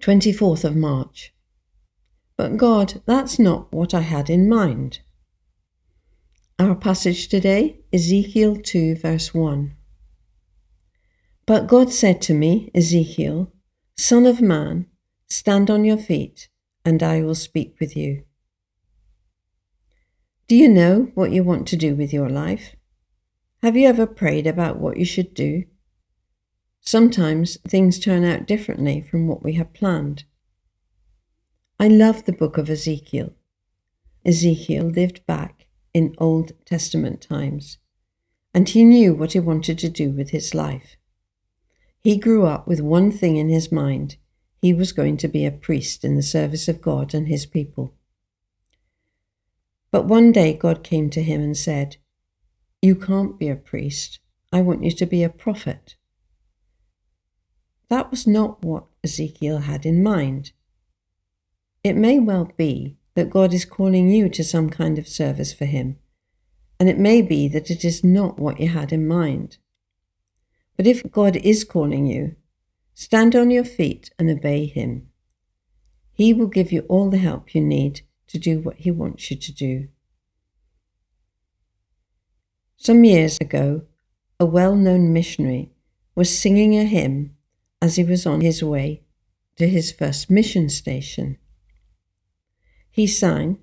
24th of March. But God, that's not what I had in mind. Our passage today, Ezekiel 2, verse 1. But God said to me, Ezekiel, Son of man, stand on your feet, and I will speak with you. Do you know what you want to do with your life? Have you ever prayed about what you should do? Sometimes things turn out differently from what we have planned. I love the book of Ezekiel. Ezekiel lived back in Old Testament times, and he knew what he wanted to do with his life. He grew up with one thing in his mind he was going to be a priest in the service of God and his people. But one day God came to him and said, You can't be a priest. I want you to be a prophet. That was not what Ezekiel had in mind. It may well be that God is calling you to some kind of service for Him, and it may be that it is not what you had in mind. But if God is calling you, stand on your feet and obey Him. He will give you all the help you need to do what He wants you to do. Some years ago, a well known missionary was singing a hymn as he was on his way to his first mission station. He sang,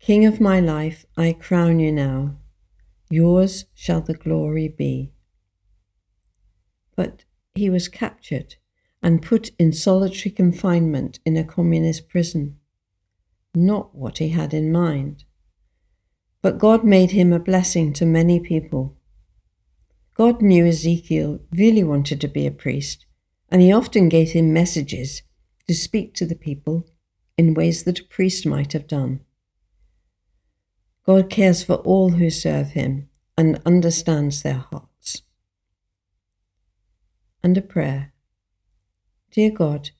King of my life, I crown you now, yours shall the glory be. But he was captured and put in solitary confinement in a communist prison. Not what he had in mind. But God made him a blessing to many people. God knew Ezekiel really wanted to be a priest, and he often gave him messages to speak to the people in ways that a priest might have done. God cares for all who serve him and understands their hearts. And a prayer Dear God,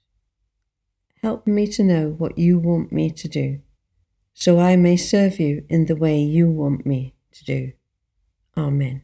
help me to know what you want me to do, so I may serve you in the way you want me to do. Amen.